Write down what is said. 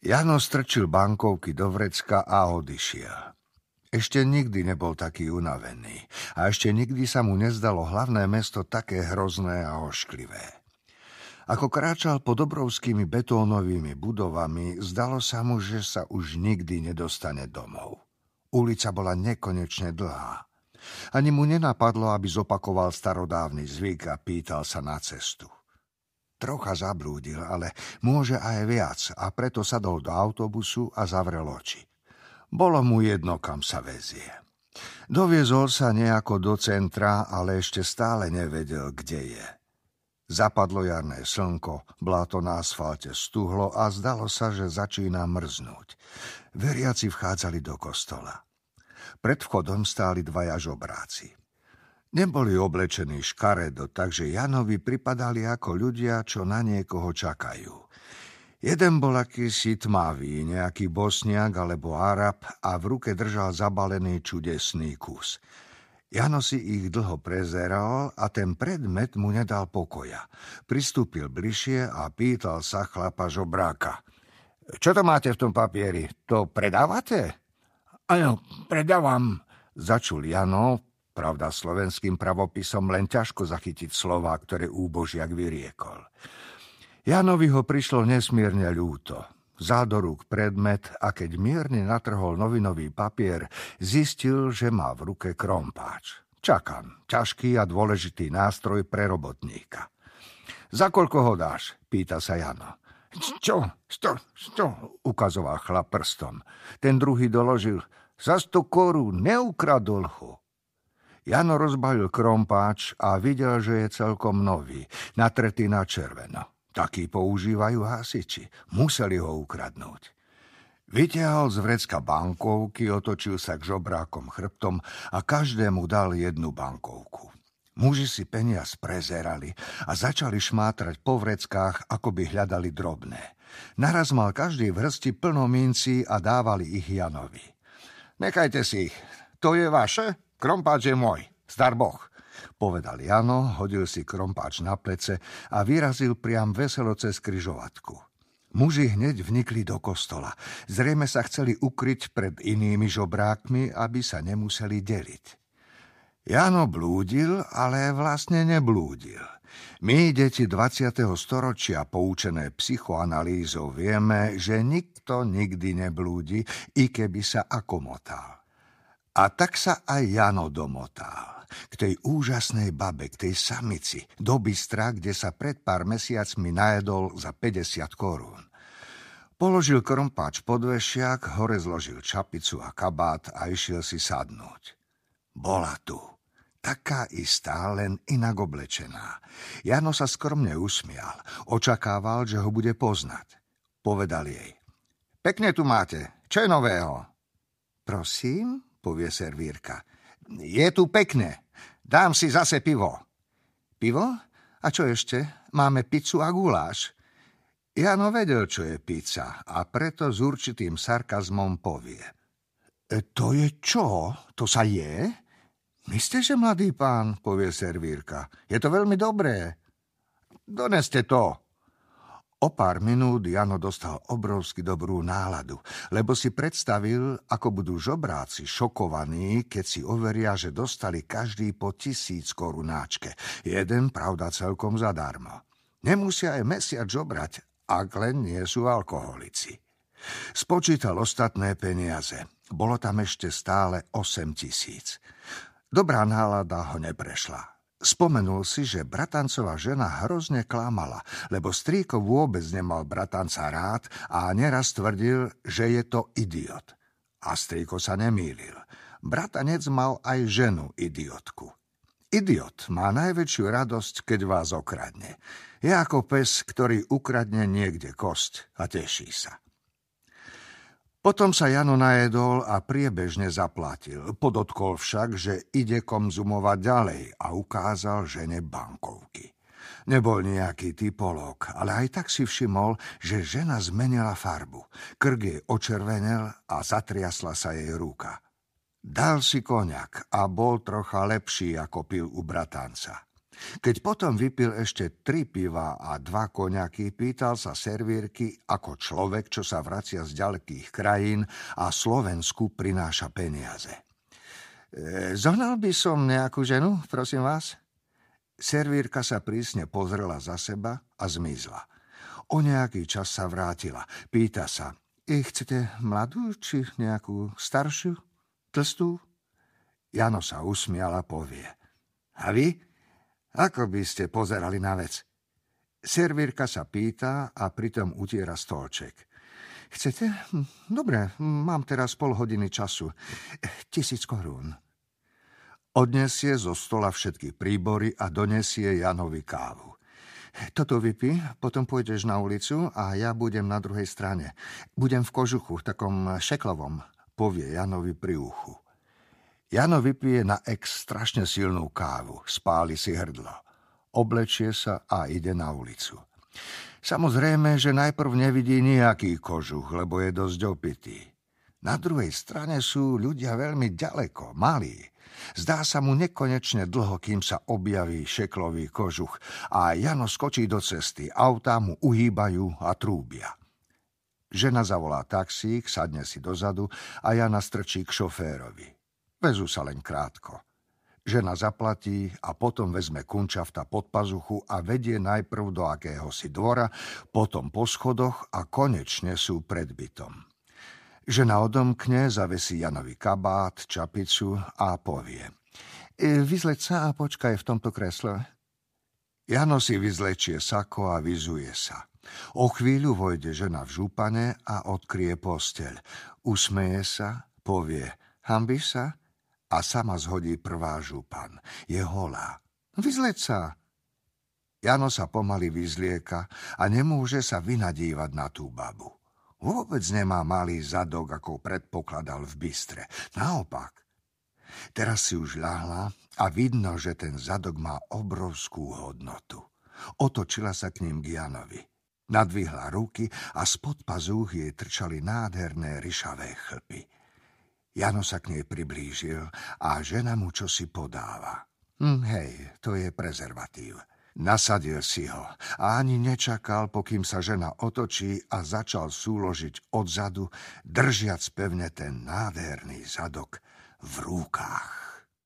Jano strčil bankovky do vrecka a odišiel. Ešte nikdy nebol taký unavený a ešte nikdy sa mu nezdalo hlavné mesto také hrozné a ošklivé. Ako kráčal pod obrovskými betónovými budovami, zdalo sa mu, že sa už nikdy nedostane domov. Ulica bola nekonečne dlhá. Ani mu nenapadlo, aby zopakoval starodávny zvyk a pýtal sa na cestu. Trocha zablúdil, ale môže aj viac a preto sadol do autobusu a zavrel oči. Bolo mu jedno, kam sa vezie. Doviezol sa nejako do centra, ale ešte stále nevedel, kde je. Zapadlo jarné slnko, bláto na asfalte stuhlo a zdalo sa, že začína mrznúť. Veriaci vchádzali do kostola. Pred vchodom stáli dvaja žobráci. Neboli oblečení škaredo, takže Janovi pripadali ako ľudia, čo na niekoho čakajú. Jeden bol akýsi tmavý, nejaký bosniak alebo Arab a v ruke držal zabalený čudesný kus. Jano si ich dlho prezeral a ten predmet mu nedal pokoja. Pristúpil bližšie a pýtal sa chlapa žobráka. Čo to máte v tom papieri? To predávate? Áno, predávam, začul Jano, Pravda, slovenským pravopisom len ťažko zachytiť slova, ktoré úbožiak vyriekol. Janovi ho prišlo nesmierne ľúto. Vzal do rúk predmet a keď mierne natrhol novinový papier, zistil, že má v ruke krompáč. Čakám, ťažký a dôležitý nástroj pre robotníka. Za koľko ho dáš? pýta sa Jano. Čo? Sto? Sto? ukazoval chlap prstom. Ten druhý doložil. Za sto korún neukradol ho. Jano rozbalil krompáč a videl, že je celkom nový, natretý na červeno. Taký používajú hasiči. Museli ho ukradnúť. Vytiahol z vrecka bankovky, otočil sa k žobrákom chrbtom a každému dal jednu bankovku. Muži si peniaz prezerali a začali šmátrať po vreckách, ako by hľadali drobné. Naraz mal každý v hrsti plno minci a dávali ich Janovi. Nechajte si ich. To je vaše? Krompáč je môj, zdar Boh, povedal Jano, hodil si krompáč na plece a vyrazil priam veselo cez kryžovatku. Muži hneď vnikli do kostola. Zrejme sa chceli ukryť pred inými žobrákmi, aby sa nemuseli deliť. Jano blúdil, ale vlastne neblúdil. My, deti 20. storočia, poučené psychoanalýzou, vieme, že nikto nikdy neblúdi, i keby sa akomotal. A tak sa aj Jano domotal k tej úžasnej babe, k tej samici, do bystra, kde sa pred pár mesiacmi najedol za 50 korún. Položil krompáč pod vešiak, hore zložil čapicu a kabát a išiel si sadnúť. Bola tu. Taká istá, len inak oblečená. Jano sa skromne usmial. Očakával, že ho bude poznať. Povedal jej. Pekne tu máte. Čo je nového? Prosím? Povie servírka. Je tu pekne. Dám si zase pivo. Pivo? A čo ešte? Máme pizzu a guláš. Jano vedel, čo je pizza a preto s určitým sarkazmom povie. E, to je čo? To sa je? Myslíte, že mladý pán, povie servírka. Je to veľmi dobré. Doneste to, O pár minút Jano dostal obrovsky dobrú náladu, lebo si predstavil, ako budú žobráci šokovaní, keď si overia, že dostali každý po tisíc korunáčke. Jeden, pravda, celkom zadarmo. Nemusia aj mesiac žobrať, ak len nie sú alkoholici. Spočítal ostatné peniaze. Bolo tam ešte stále 8 tisíc. Dobrá nálada ho neprešla. Spomenul si, že bratancová žena hrozne klamala, lebo strýko vôbec nemal bratanca rád a neraz tvrdil, že je to idiot. A strýko sa nemýlil. Bratanec mal aj ženu idiotku. Idiot má najväčšiu radosť, keď vás okradne. Je ako pes, ktorý ukradne niekde kosť a teší sa. Potom sa Jano najedol a priebežne zaplatil. Podotkol však, že ide konzumovať ďalej a ukázal žene bankovky. Nebol nejaký typolog, ale aj tak si všimol, že žena zmenila farbu. Krk jej očervenel a zatriasla sa jej ruka. Dal si koniak a bol trocha lepší, ako pil u bratanca. Keď potom vypil ešte tri piva a dva koňaky, pýtal sa servírky ako človek, čo sa vracia z ďalekých krajín a Slovensku prináša peniaze. E, zohnal by som nejakú ženu, prosím vás? Servírka sa prísne pozrela za seba a zmizla. O nejaký čas sa vrátila. Pýta sa, e, chcete mladú či nejakú staršiu, tlstú? Jano sa usmiala povie. A vy? Ako by ste pozerali na vec? Servírka sa pýta a pritom utiera stolček. Chcete? Dobre, mám teraz pol hodiny času. Tisíc korún. Odnesie zo stola všetky príbory a donesie Janovi kávu. Toto vypí, potom pôjdeš na ulicu a ja budem na druhej strane. Budem v kožuchu, takom šeklovom, povie Janovi pri uchu. Jano vypije na ex strašne silnú kávu, spáli si hrdlo. Oblečie sa a ide na ulicu. Samozrejme, že najprv nevidí nejaký kožuch, lebo je dosť opitý. Na druhej strane sú ľudia veľmi ďaleko, malí. Zdá sa mu nekonečne dlho, kým sa objaví šeklový kožuch a Jano skočí do cesty, autá mu uhýbajú a trúbia. Žena zavolá taxík, sadne si dozadu a Jana strčí k šoférovi. Vezú sa len krátko. Žena zaplatí a potom vezme kunčafta pod pazuchu a vedie najprv do akéhosi dvora, potom po schodoch a konečne sú pred bytom. Žena odomkne, zavesí Janovi kabát, čapicu a povie. E, vyzleď sa a počkaj v tomto kresle. Jano si vyzlečie sako a vyzuje sa. O chvíľu vojde žena v župane a odkrie posteľ. Usmeje sa, povie, hambíš sa? A sama zhodí prvá župan. Je holá. Vyzleď sa. Jano sa pomaly vyzlieka a nemôže sa vynadívať na tú babu. Vôbec nemá malý zadok, ako predpokladal v bystre. Naopak. Teraz si už ľahla a vidno, že ten zadok má obrovskú hodnotu. Otočila sa k ním k Janovi. Nadvihla ruky a spod pazúch jej trčali nádherné ryšavé chlpy. Jano sa k nej priblížil a žena mu čosi podáva. Hm, hej, to je prezervatív. Nasadil si ho a ani nečakal, pokým sa žena otočí a začal súložiť odzadu, držiac pevne ten nádherný zadok v rukách.